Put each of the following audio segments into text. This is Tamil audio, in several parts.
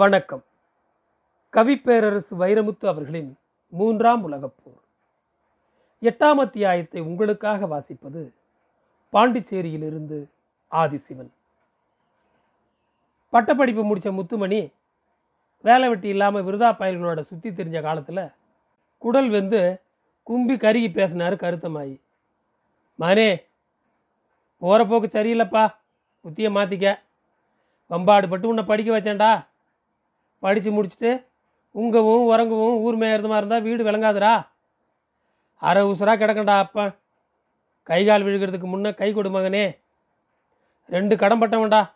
வணக்கம். கவிப்பேரரசு வைரமுத்து அவர்களின் மூன்றாம் உலகப் போர். எட்டாம் அத்தியாயத்தை உங்களுக்காக வாசிப்பது பாண்டிச்சேரியிலிருந்து ஆதிசிவன். பட்டப்படிப்பு முடித்த முத்துமணி வேலை வெட்டி இல்லாமல் விருதா பயல்களோட சுற்றி தெரிஞ்ச காலத்தில் குடல் வெந்து கும்பி கருகி பேசினார் கருத்தமாயி. மானே போகிற போக்கு சரியில்லைப்பா புத்தியை மாற்றிக்க வம்பாடு பட்டு உன்னை படிக்க வச்சேன்டா. படித்து முடிச்சுட்டு உங்கவும் உறங்கவும் ஊர் மேயறதுமா இருந்தால் வீடு விளங்காதுடா. அரை உசுராக கிடக்கண்டா அப்பா. கை கால் விழுகிறதுக்கு முன்னே கை கொடு மகனே. ரெண்டு கடன் பட்டவன்டா.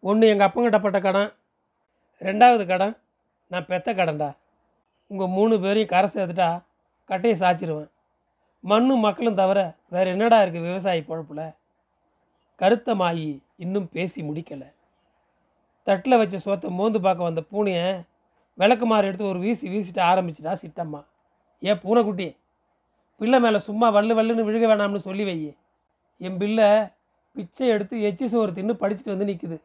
ஒன்று எங்கள் அப்பங்கிட்ட பட்ட கடன். ரெண்டாவது கடன் நான் பெத்த கடன்டா. உங்கள் மூணு பேரையும் கரை சேர்த்துட்டா கட்டையை சாய்ச்சிருவேன். மண்ணும் மக்களும் தவிர வேறு என்னடா இருக்குது விவசாயி பொழப்புல? கருத்த மாயி இன்னும் பேசி முடிக்கலை. தட்டில் வச்ச சோத்தை மோந்து பார்க்க வந்த பூனையை விளக்குமாறு எடுத்து ஒரு வீசி வீசிட்டு ஆரம்பிச்சிட்டா சிட்டம்மா ஏன் பூனைக்குட்டி பிள்ளை மேலே சும்மா வள்ளு வல்லுன்னு விழுக வேணாம்னு சொல்லி வை என் பிள்ளை பிச்சை எடுத்து எச்சி சோறு தின்னு படிச்சுட்டு வந்து நிற்குது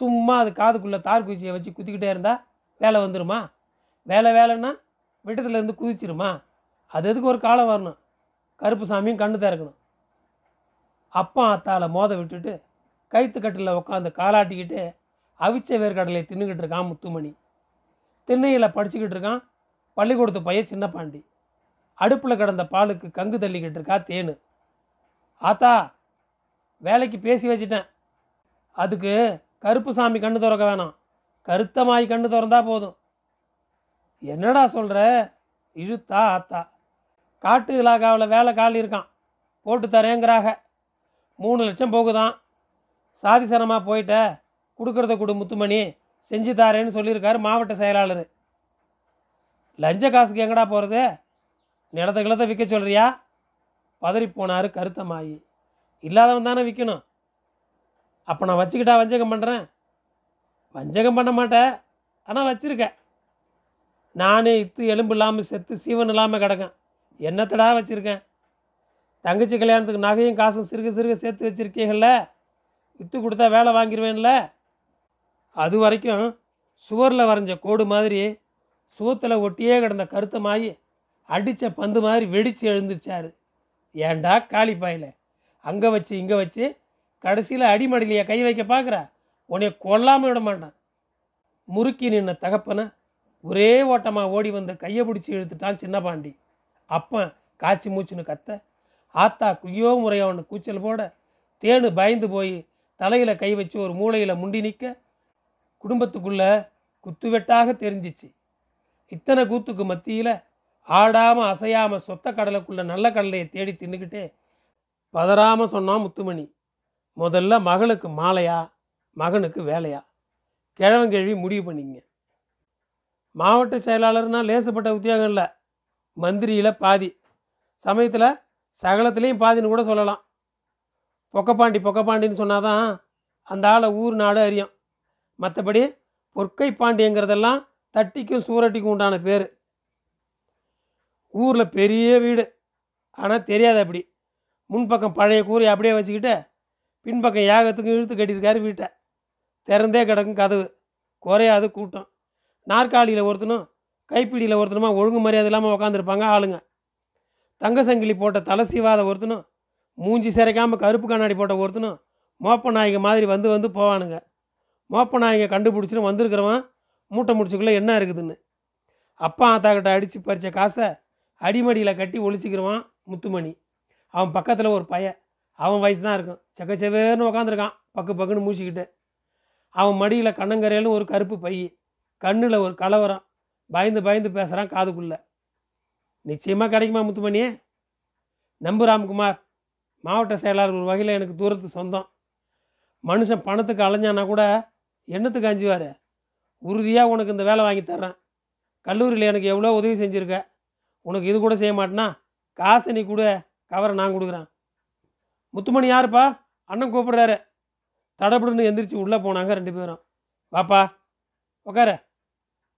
சும்மா அது காதுக்குள்ளே தார் குச்சியை வச்சு குத்திக்கிட்டே இருந்தால் வேலை வந்துருமா? வேலை வேலைன்னா விட்டத்துலேருந்து குதிச்சிருமா? அது எதுக்கு ஒரு காலம் வரணும்? கருப்பு சாமியும் கண்ணு திறக்கணும். அப்பா அத்தால மோத விட்டுட்டு கைத்துக்கட்டில் உட்காந்து காலாட்டிக்கிட்டு அவிச்ச வேர்க்கடலை தின்னுக்கிட்டு இருக்கான் முத்துமணி. திண்ணையில் படிச்சுக்கிட்டு இருக்கான் பள்ளிக்கூடத்து பையன் சின்ன பாண்டி அடுப்பில் கிடந்த பாலுக்கு கங்கு தள்ளிக்கிட்டு இருக்கா தேனு. ஆத்தா வேலைக்கு பேசி வச்சிட்டேன். அதுக்கு கருப்பு சாமி கண்ணு திறக்க வேணாம். கருத்த மாய் கண்ணு திறந்தா போதும். என்னடா சொல்கிற இழுத்தா ஆத்தா. காட்டு இலாகாவில் வேலை காலி இருக்கான். போட்டு தரேங்கிறாக. மூணு லட்சம் போகுதான். சாதிசனமாக போயிட்ட. கொடுக்கறத கொடு முத்துமணி. செஞ்சு தாரேன்னு சொல்லியிருக்காரு மாவட்ட செயலாளர். லஞ்ச காசுக்கு எங்கடா போகிறது நிலத்தை கிளத்தை விற்க சொல்கிறியா பதறி போனார் கருத்தமாயி இல்லாதவன் தானே விற்கணும் அப்போ நான் வச்சுக்கிட்டா வஞ்சகம் பண்ணுறேன் வஞ்சகம் பண்ண மாட்டேன். ஆனால் வச்சுருக்க நானே இத்து எலும்பு இல்லாமல் செத்து சீவன் இல்லாமல் கிடக்கேன். என்னத்தடா வச்சுருக்கேன்? தங்கச்சி கல்யாணத்துக்கு நகையும் காசும் சிறுக சிறுக சேர்த்து வச்சுருக்கீங்கள்ல விற்று கொடுத்தா வேலை வாங்கிடுவேன்ல அது வரைக்கும் சுவரில் வரைஞ்ச கோடு மாதிரி சுவத்தில் ஒட்டியே கிடந்த கருத்தமாயி அடித்த பந்து மாதிரி வெடித்து எழுந்துருச்சாரு. ஏன்டா காளிப்பாயில் அங்கே வச்சு இங்கே வச்சு கடைசியில் அடிமடிலையே கை வைக்க பார்க்குற உன்னை கொல்லாமல் விட மாட்டான். முறுக்கி நின்ன தகப்பனை ஒரே ஓட்டமாக ஓடி வந்து கையை பிடிச்சி இழுத்துட்டான் சின்ன பாண்டி அப்பன் காய்ச்சி மூச்சுன்னு கத்த ஆத்தா குய்யோ முறையோன்னு கூச்சல் போட தேனு பயந்து போய் தலையில் கை வச்சு ஒரு மூளையில் முண்டி நிற்க குடும்பத்துக்குள்ள குத்துவெட்டாக தெரிஞ்சிச்சு. இத்தனை கூத்துக்கு மத்தியில் ஆடாமல் அசையாமல் சொத்த கடலைக்குள்ள நல்ல கடலையை தேடி தின்னுக்கிட்டே பதறாமல் சொன்னான் முத்துமணி முதல்ல மகளுக்கு மாலையா மகனுக்கு வேலையா? கிழவங்கிழவி முடிவு பண்ணிங்க. மாவட்ட செயலாளர்னா லேசப்பட்ட உத்தியோகம் இல்லை. மந்திரியில் பாதி. சமயத்தில் சகலத்துலேயும் பாதின்னு கூட சொல்லலாம். பொக்கப்பாண்டி பொக்கப்பாண்டின்னு சொன்னாதான் அந்த ஆளை ஊர் நாடு அறியும். மற்றபடி பொற்கை பாண்டியங்கிறதெல்லாம் தட்டிக்கும் சூரட்டிக்கும் உண்டான பேர். ஊரில் பெரிய வீடு. ஆனால் தெரியாது அப்படி. முன்பக்கம் பழைய கூரை அப்படியே வச்சுக்கிட்டு பின்பக்கம் யாகத்துக்கும் இழுத்து கட்டியிருக்காரு வீட்டை. திறந்தே கிடக்கும் கதவு. குறையாது கூட்டம். நாற்காலியில் ஒருத்தனும் கைப்பிடியில் ஒருத்தனுமா ஒழுங்கு மரியாதை இல்லாமல் உக்காந்துருப்பாங்க ஆளுங்க. தங்க சங்கிலி போட்ட தலை சீவாத ஒருத்தனும் மூஞ்சி சிறைக்காமல் கருப்பு கண்ணாடி போட்ட ஒருத்தனும் மோப்ப நாயகி மாதிரி வந்து வந்து போவானுங்க. மோப்ப நாயக கண்டுபிடிச்சின்னு வந்திருக்கிறவன் மூட்டை முடிச்சுக்குள்ளே என்ன இருக்குதுன்னு. அப்பா ஆத்தாக்கிட்ட அடித்து பறித்த காசை அடிமடியில் கட்டி ஒழிச்சிக்கிறவான் முத்துமணி. அவன் பக்கத்தில் ஒரு பையன். அவன் வயசு தான் இருக்கும். செக்கச்செவேர்னு உக்காந்துருக்கான் பக்கு பக்குன்னு மூச்சிக்கிட்டு அவன் மடியில் கண்ணங்கரையிலும் ஒரு கருப்பு பை கண்ணில் ஒரு கலவரம். பயந்து பயந்து பேசுகிறான் காதுக்குள்ளே. நிச்சயமாக கிடைக்குமா முத்துமணியே? நம்பு ராம்குமார் மாவட்ட செயலாளர் ஒரு வகையில் எனக்கு தூரத்து சொந்தம். மனுஷன் பணத்துக்கு அலைஞ்சானா கூட எண்ணத்துக்கு அஞ்சுவார் உறுதியாக உனக்கு இந்த வேலை வாங்கி தர்றேன். கல்லூரியில் எனக்கு எவ்வளோ உதவி செஞ்சுருக்க? உனக்கு இது கூட செய்ய மாட்டேனா? காசை நீ கூட கவரை நான் கொடுக்குறேன். முத்துமணி யாருப்பா? அண்ணன் கூப்பிடுறாரு. தடபுடுன்னு எந்திரிச்சு உள்ளே போனாங்க ரெண்டு பேரும். வாப்பா உக்கார.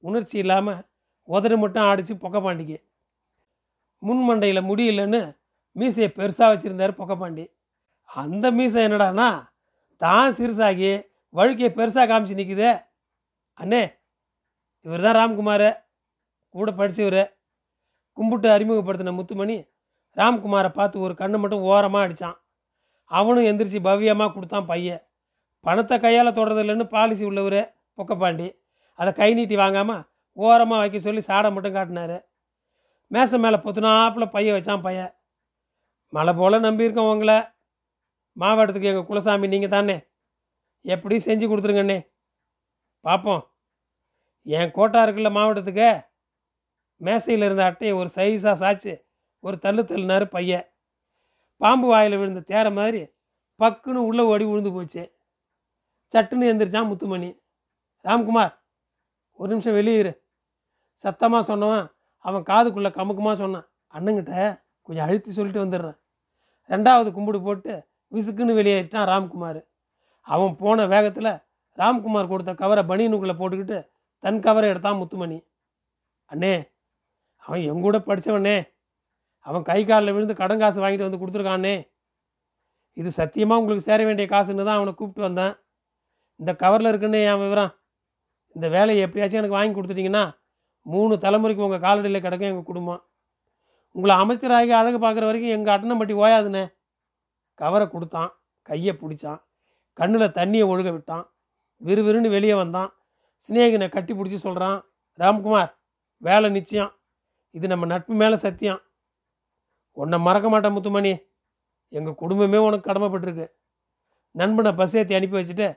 உணர்ச்சி இல்லாமல் உதடு மட்டும் ஆடிச்சு பொக்கப்பாண்டிக்கு முன் மண்டையில் முடியலன்னு மீசையை பெருசாக வச்சுருந்தார் பொக்கப்பாண்டி அந்த மீசை என்னடான்னா தான் சிறுசாகி வழுக்கையை பெருசாக காமிச்சு நிற்கிதே அண்ணே இவர் தான் ராம்குமார். கூட படித்தவர் கும்பிட்டு அறிமுகப்படுத்தின முத்துமணி ராம்குமாரை பார்த்து ஒரு கண்ணை மட்டும் ஓரமாக அடித்தான் அவனும் எந்திரிச்சு பவ்யமாக கொடுத்தான் பையன் பணத்தை கையால் தொடரதில்லைன்னு பாலிசி உள்ளவர் பொக்கப்பாண்டி. அதை கை நீட்டி வாங்காமல் ஓரமாக வைக்க சொல்லி சாடை மட்டும் காட்டினார். மேசை மேலே பொத்துனாப்பில் பையன் வச்சான் பையன் மழை போல் நம்பியிருக்கோம் உங்களை. மாவட்டத்துக்கு எங்கள் குலசாமி நீங்கள் தானே எப்படி செஞ்சு கொடுத்துருங்கண்ணே பார்ப்போம் என் கோட்டா இருக்குல்ல மாவட்டத்துக்கு? மேசையில் இருந்த அட்டையை ஒரு சைஸாக சாச்சு ஒரு தள்ளு தள்ளுனாரு பையன். பாம்பு வாயில் விழுந்த தேர மாதிரி பக்குன்னு உள்ளே ஓடி விழுந்து போச்சு. சட்டுன்னு எந்திரிச்சான் முத்துமணி. ராம்குமார் ஒரு நிமிஷம் வெளியிரு சத்தமாக சொன்னவன் அவன் காதுக்குள்ளே கமுக்கமாக சொன்னான். அண்ணங்கிட்ட கொஞ்சம் அழுத்தி சொல்லிட்டு வந்துடுறேன். ரெண்டாவது கும்பிடு போட்டு விசுக்குன்னு வெளியேறிட்டான் ராம்குமார். அவன் போன வேகத்தில் ராம்குமார் கொடுத்த கவரை பனியனுக்குள்ளே போட்டுக்கிட்டு தன் கவரை எடுத்தான் முத்துமணி. அண்ணே அவன் எங்கூட படித்தவனே அவன் கை காலில் விழுந்து கடன் காசு வாங்கிட்டு வந்து கொடுத்துருக்கானே. இது சத்தியமாக உங்களுக்கு சேர வேண்டிய காசுன்னு தான் அவனை கூப்பிட்டு வந்தேன். இந்த கவரில் இருக்குன்னு என் விவரம். இந்த வேலையை எப்படியாச்சும் எனக்கு வாங்கி கொடுத்துட்டீங்கன்னா மூணு தலைமுறைக்கு உங்கள் காலடியில் கிடக்கும் எங்கள் குடும்பம். உங்களை அமைச்சராகி அழகு பார்க்குற வரைக்கும் எங்கள் அட்டனம்பட்டி ஓயாதுண்ணே கவரை கொடுத்தான் கையை பிடிச்சான். கண்ணில் தண்ணியை ஒழுக விட்டான். விறுவிறுன்னு வெளியே வந்தான். சிநேகினை கட்டி பிடிச்சி சொல்கிறான் ராம்குமார் வேலை நிச்சயம். இது நம்ம நட்பு மேலே சத்தியம். உன்னை மறக்க மாட்டேன் முத்துமணி. எங்கள் குடும்பமே உனக்கு கடமைப்பட்டிருக்கு. நண்பனை பஸ் ஏற்றி அனுப்பி வச்சுட்டு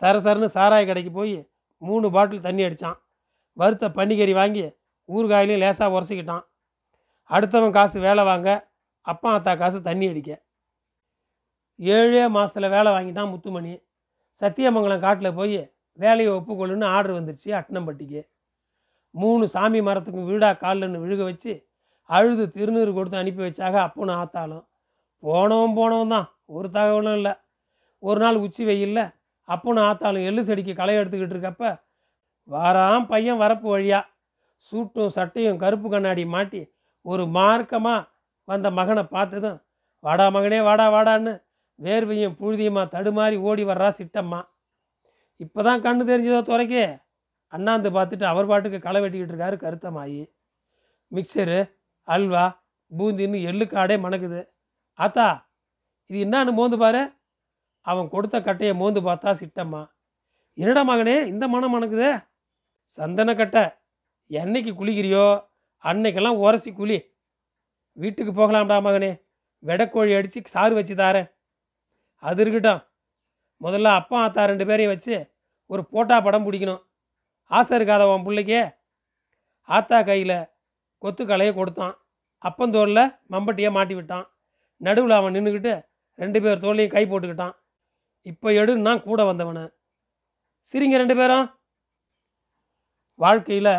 சரசரன்னு சாராய கடைக்கு போய் மூணு பாட்டில் தண்ணி அடித்தான் வறுத்த பன்னிக்கறி வாங்கி ஊறுகாயிலையும் லேசாக உரசிக்கிட்டான். அடுத்தவன் காசு வேலை வாங்க அப்பா அத்தா காசு தண்ணி அடிக்க. ஏழே மாதத்தில் வேலை வாங்கிட்டான் முத்துமணி. சத்தியமங்கலம் காட்டில் போய் வேலையை ஒப்புக்கொள்ளுன்னு ஆர்டர் வந்துருச்சு அட்டனம்பட்டிக்கு மூணு சாமி மரத்துக்கும் வீடாக காலில்னு விழுக வச்சு அழுது திருநீர் கொடுத்து அனுப்பி வச்சாக அப்பனும் ஆத்தாலும் போனவன் போனவன் தான் ஒரு தகவலும் இல்லை. ஒரு நாள் உச்சி வெயில்ல அப்பனும் ஆத்தாலும் எள்ளு செடிக்கு களை எடுத்துக்கிட்டு இருக்கப்ப வாராம் பையன் வரப்பு வழியா சூட்டும் சட்டையும் கருப்பு கண்ணாடி மாட்டி ஒரு மார்க்கமாக வந்த மகனை பார்த்ததும் வாடா மகனே வாடா வாடான்னு வேர்வையும் புழுதியுமா தடுமாறி ஓடி வர்றா சிட்டம்மா. இப்போ தான் கண்ணு தெரிஞ்சதோ துறைக்கே? அண்ணாந்து பார்த்துட்டு அவர் பாட்டுக்கு களை வெட்டிக்கிட்டு இருக்காரு கருத்தமாயி. மிக்சரு அல்வா பூந்தின்னு எள்ளுக்காடே மணக்குது. ஆத்தா இது என்னான்னு மோந்து பாரு. அவன் கொடுத்த கட்டையை மோந்து பார்த்தா சிட்டம்மா. என்னடா மகனே இந்த மனம் மணக்குதே? சந்தன கட்டை. என்னைக்கு குளிக்கிறியோ? அன்னைக்கெல்லாம் உரசி குளி. வீட்டுக்கு போகலாம்டா மகனே. வெடக்கோழி அடித்து சாறு வச்சு தாரேன். அது இருக்கட்டும். முதல்ல அப்பா ஆத்தா ரெண்டு பேரையும் வச்சு ஒரு போட்டா படம் பிடிக்கணும். ஆசை இருக்காத உன் பிள்ளைக்கே. ஆத்தா கையில் கொத்து கலையை கொடுத்தான். அப்பந்தோளில் மம்பட்டியை மாட்டி விட்டான். நடுவில் அவன் நின்றுக்கிட்டு ரெண்டு பேர் தோல்லையும் கை போட்டுக்கிட்டான். இப்போ எடுன்னா கூட வந்தவனு. சிரிங்க ரெண்டு பேரும். வாழ்க்கையில்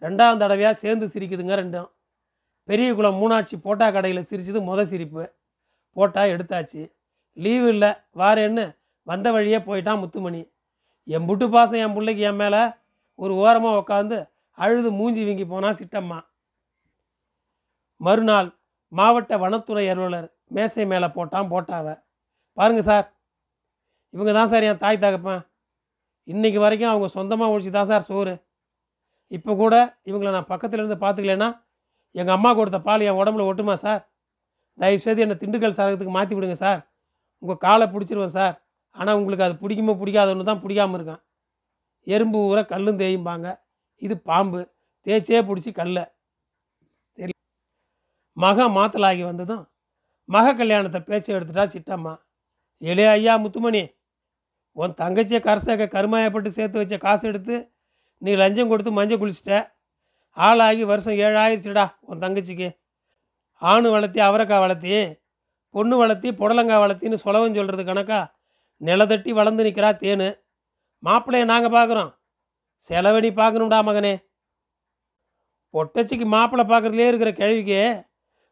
ரெண்டாம் தடவையாக சேர்ந்து சிரிக்குதுங்க ரெண்டும். பெரிய குளம் மூணாட்சி போட்டா கடையில் சிரிச்சது மொதல் சிரிப்பு. போட்டா எடுத்தாச்சு. லீவு இல்லை. வாரேன்னு வந்த வழியே போயிட்டான் முத்துமணி. என் புட்டு பாசம் என் பிள்ளைக்கு என் மேலே ஒரு ஓரமாக உட்காந்து அழுது மூஞ்சி வீங்கி போனால் சிட்டம்மா. மறுநாள் மாவட்ட வனத்துறை அலுவலர் மேசை மேலே போட்டான் போட்டாவ. பாருங்க சார். இவங்க தான் சார் என் தாய் தகப்பேன். இன்றைக்கு வரைக்கும் அவங்க சொந்தமாக ஒழிச்சு தான் சார் சோறு. இப்போ கூட இவங்களை நான் பக்கத்தில் இருந்து பார்த்துக்கலன்னா எங்கள் அம்மா கொடுத்த பால் என் உடம்புல ஒட்டுமா சார்? தயவுசெய்து என்னை திண்டுக்கல் சாரத்துக்கு மாற்றி விடுங்க சார். உங்கள் காலை பிடிச்சிருவேன் சார். ஆனால் உங்களுக்கு அது பிடிக்குமோ பிடிக்காதொன்று தான் பிடிக்காம இருக்கான். எறும்பு ஊற கல்லும் தேயும்பாங்க. இது பாம்பு. தேய்ச்சே பிடிச்சி கல்லை. தெரி மக மாத்தலாகி வந்ததும் மக கல்யாணத்தை பேச்சை எடுத்துட்டா சிட்டம்மா. ஏலே ஐயா முத்துமணி உன் தங்கச்சியை கரசாக்க கருமாயப்பட்டு சேர்த்து வச்ச காசு எடுத்து நீ லஞ்சம் கொடுத்து மஞ்சள் குளிச்சிட்ட. ஆளாகி வருஷம் ஏழாயிருச்சுடா உன் தங்கச்சிக்கு. ஆணு வளர்த்தி அவரைக்காய் வளர்த்தி. பொண்ணு வளர்த்தி புடலங்காய் வளர்த்தின்னு சொலவன் சொல்கிறது கணக்கா? நிலத்தட்டி வளர்ந்து நிற்கிறா தேனு. மாப்பிள்ளைய நாங்கள் பார்க்குறோம் செலவடி பார்க்கணும்டா மகனே. பொட்டச்சிக்கு மாப்பிள்ளை பார்க்குறதுலே இருக்கிற கிழவிக்கு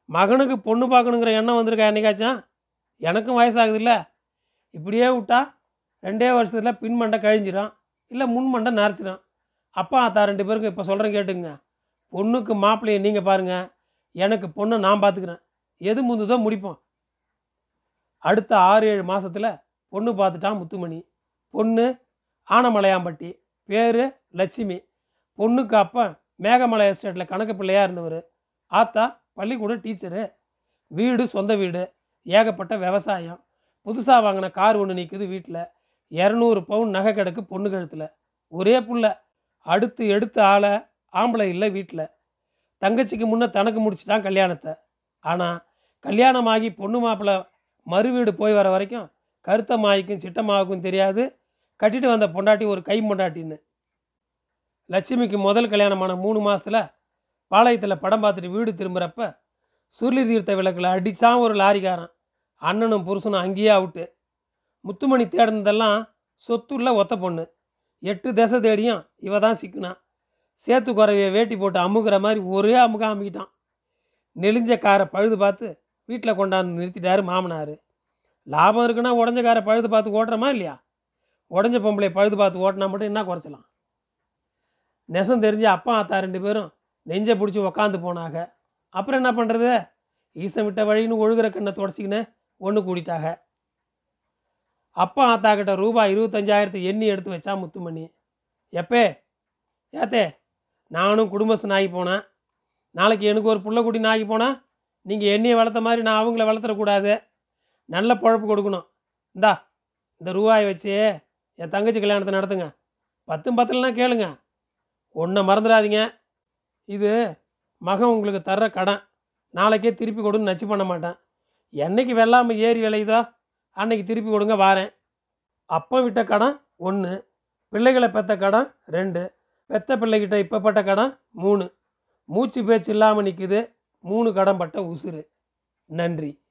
மகனுக்கு பொண்ணு பார்க்கணுங்கிற எண்ணம் வந்திருக்கா என்னைக்காச்சும்? எனக்கும் வயசாகுதுல்ல. இப்படியே விட்டா ரெண்டே வருஷத்தில் பின் மண்டை கழிஞ்சிடும் இல்லை முன் மண்டை நரைச்சிடும் அப்பா அத்தா ரெண்டு பேருக்கும் இப்போ சொல்கிறேன் கேட்டுங்க பொண்ணுக்கு மாப்பிள்ளையை நீங்கள் பாருங்கள் எனக்கு பொண்ணை நான் பார்த்துக்கிறேன் எது முந்துதோ முடிப்போம். அடுத்த ஆறு ஏழு மாதத்தில் பொண்ணு பார்த்துட்டான் முத்துமணி. பொண்ணு ஆனமலையாம்பட்டி. பேர் லட்சுமி. பொண்ணுக்கு அப்பா மேகமலை எஸ்டேட்டில் கணக்கு பிள்ளையாக இருந்தவர். ஆத்தா பள்ளிக்கூட டீச்சரு. வீடு சொந்த வீடு. ஏகப்பட்ட விவசாயம். புதுசாக வாங்கின கார் ஒன்று நிற்குது வீட்டில் இரநூறு பவுன் நகை கிடக்கு பொண்ணு கழுத்தில். ஒரே புள்ள. அடுத்து எடுத்த ஆளை ஆம்பளை இல்லை வீட்டில் தங்கச்சிக்கு முன்னே தனக்கு முடிச்சிட்டான் கல்யாணத்தை. ஆனால் கல்யாணமாகி பொண்ணு மாப்பிள்ளை மறு வீடு போய் வர வரைக்கும் கருத்த மாய்க்கும் சிட்டமாவுக்கும் தெரியாது. கட்டிட்டு வந்த பொண்டாட்டி ஒரு கை பொண்டாட்டின்னு லட்சுமிக்கு முதல் கல்யாணமான மூணு மாதத்தில் பாளையத்தில் படம் பார்த்துட்டு வீடு திரும்புகிறப்ப சுருளி தீர்த்த விளக்கில் அடித்தான் ஒரு லாரிக்காரன். அண்ணனும் புருஷனும் அங்கேயே அவுட்டு. முத்துமணி தேடினதெல்லாம் சொத்துள்ள ஒத்த பொண்ணு. எட்டு திசை தேடியும் இவ தான் சிக்கினான் சேத்து குறவையை வேட்டி போட்டு அமுகிற மாதிரி ஒரே அமுக அமுக்கிட்டான் நெளிஞ்ச காரை பழுது பார்த்து வீட்டில் கொண்டாந்து நிறுத்திட்டார் மாமனார். லாபம் இருக்குன்னா உடஞ்ச காரை பழுது பார்த்து ஓட்டுறோமா இல்லையா? உடஞ்ச பொம்பளை பழுது பார்த்து ஓட்டினா மட்டும் என்ன குறைச்சலாம்? நெசம் தெரிஞ்சு அப்பா ஆத்தா ரெண்டு பேரும் நெஞ்சை பிடிச்சி உக்காந்து போனாங்க. அப்புறம் என்ன பண்ணுறது ஈசன் விட்ட வழின்னு ஒழுகுற கண்ணை தொடச்சிக்கின்னு ஒன்று கூடிட்டாக அப்பா ஆத்தா கிட்ட ரூபாய் இருபத்தஞ்சாயிரத்து எண்ணி எடுத்து வச்சா முத்துமணி. எப்பே ஏத்தே நானும் குடும்பஸ்தன் ஆகி போனேன் நாளைக்கு எனக்கு ஒரு புள்ள குட்டி ஆகி போனால் நீங்கள் என்னையை வளர்த்த மாதிரி நான் அவங்கள வளர்த்துறக்கூடாது. நல்ல பொழப்பு கொடுக்கணும். இந்தா இந்த ரூபாயை வச்சு என் தங்கச்சி கல்யாணத்தை நடத்துங்க. பத்தும் பத்தலைன்னா கேளுங்க. ஒன்றை மறந்துடாதீங்க. இது மகன் உங்களுக்கு தர்ற கடன். நாளைக்கே திருப்பி கொடுன்னு நச்சு பண்ண மாட்டேன். என்னைக்கு வெள்ளாமை ஏறி விளையுதோ அன்னைக்கு திருப்பி கொடுங்க வாரேன். அப்போ விட்ட கடன் ஒன்று பிள்ளைகளை பெற்ற கடன் ரெண்டு பெத்த பிள்ளைகிட்ட இப்போ பட்ட கடன் மூணு. மூச்சு பேச்சு இல்லாமல் நிற்குது மூணு கடம்பட்ட உசுறு. நன்றி.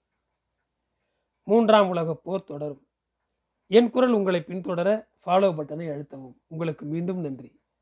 மூன்றாம் உலக போர் தொடரும். என் குரல் உங்களை பின்தொடர ஃபாலோ பட்டனை அழுத்தவும். உங்களுக்கு மீண்டும் நன்றி.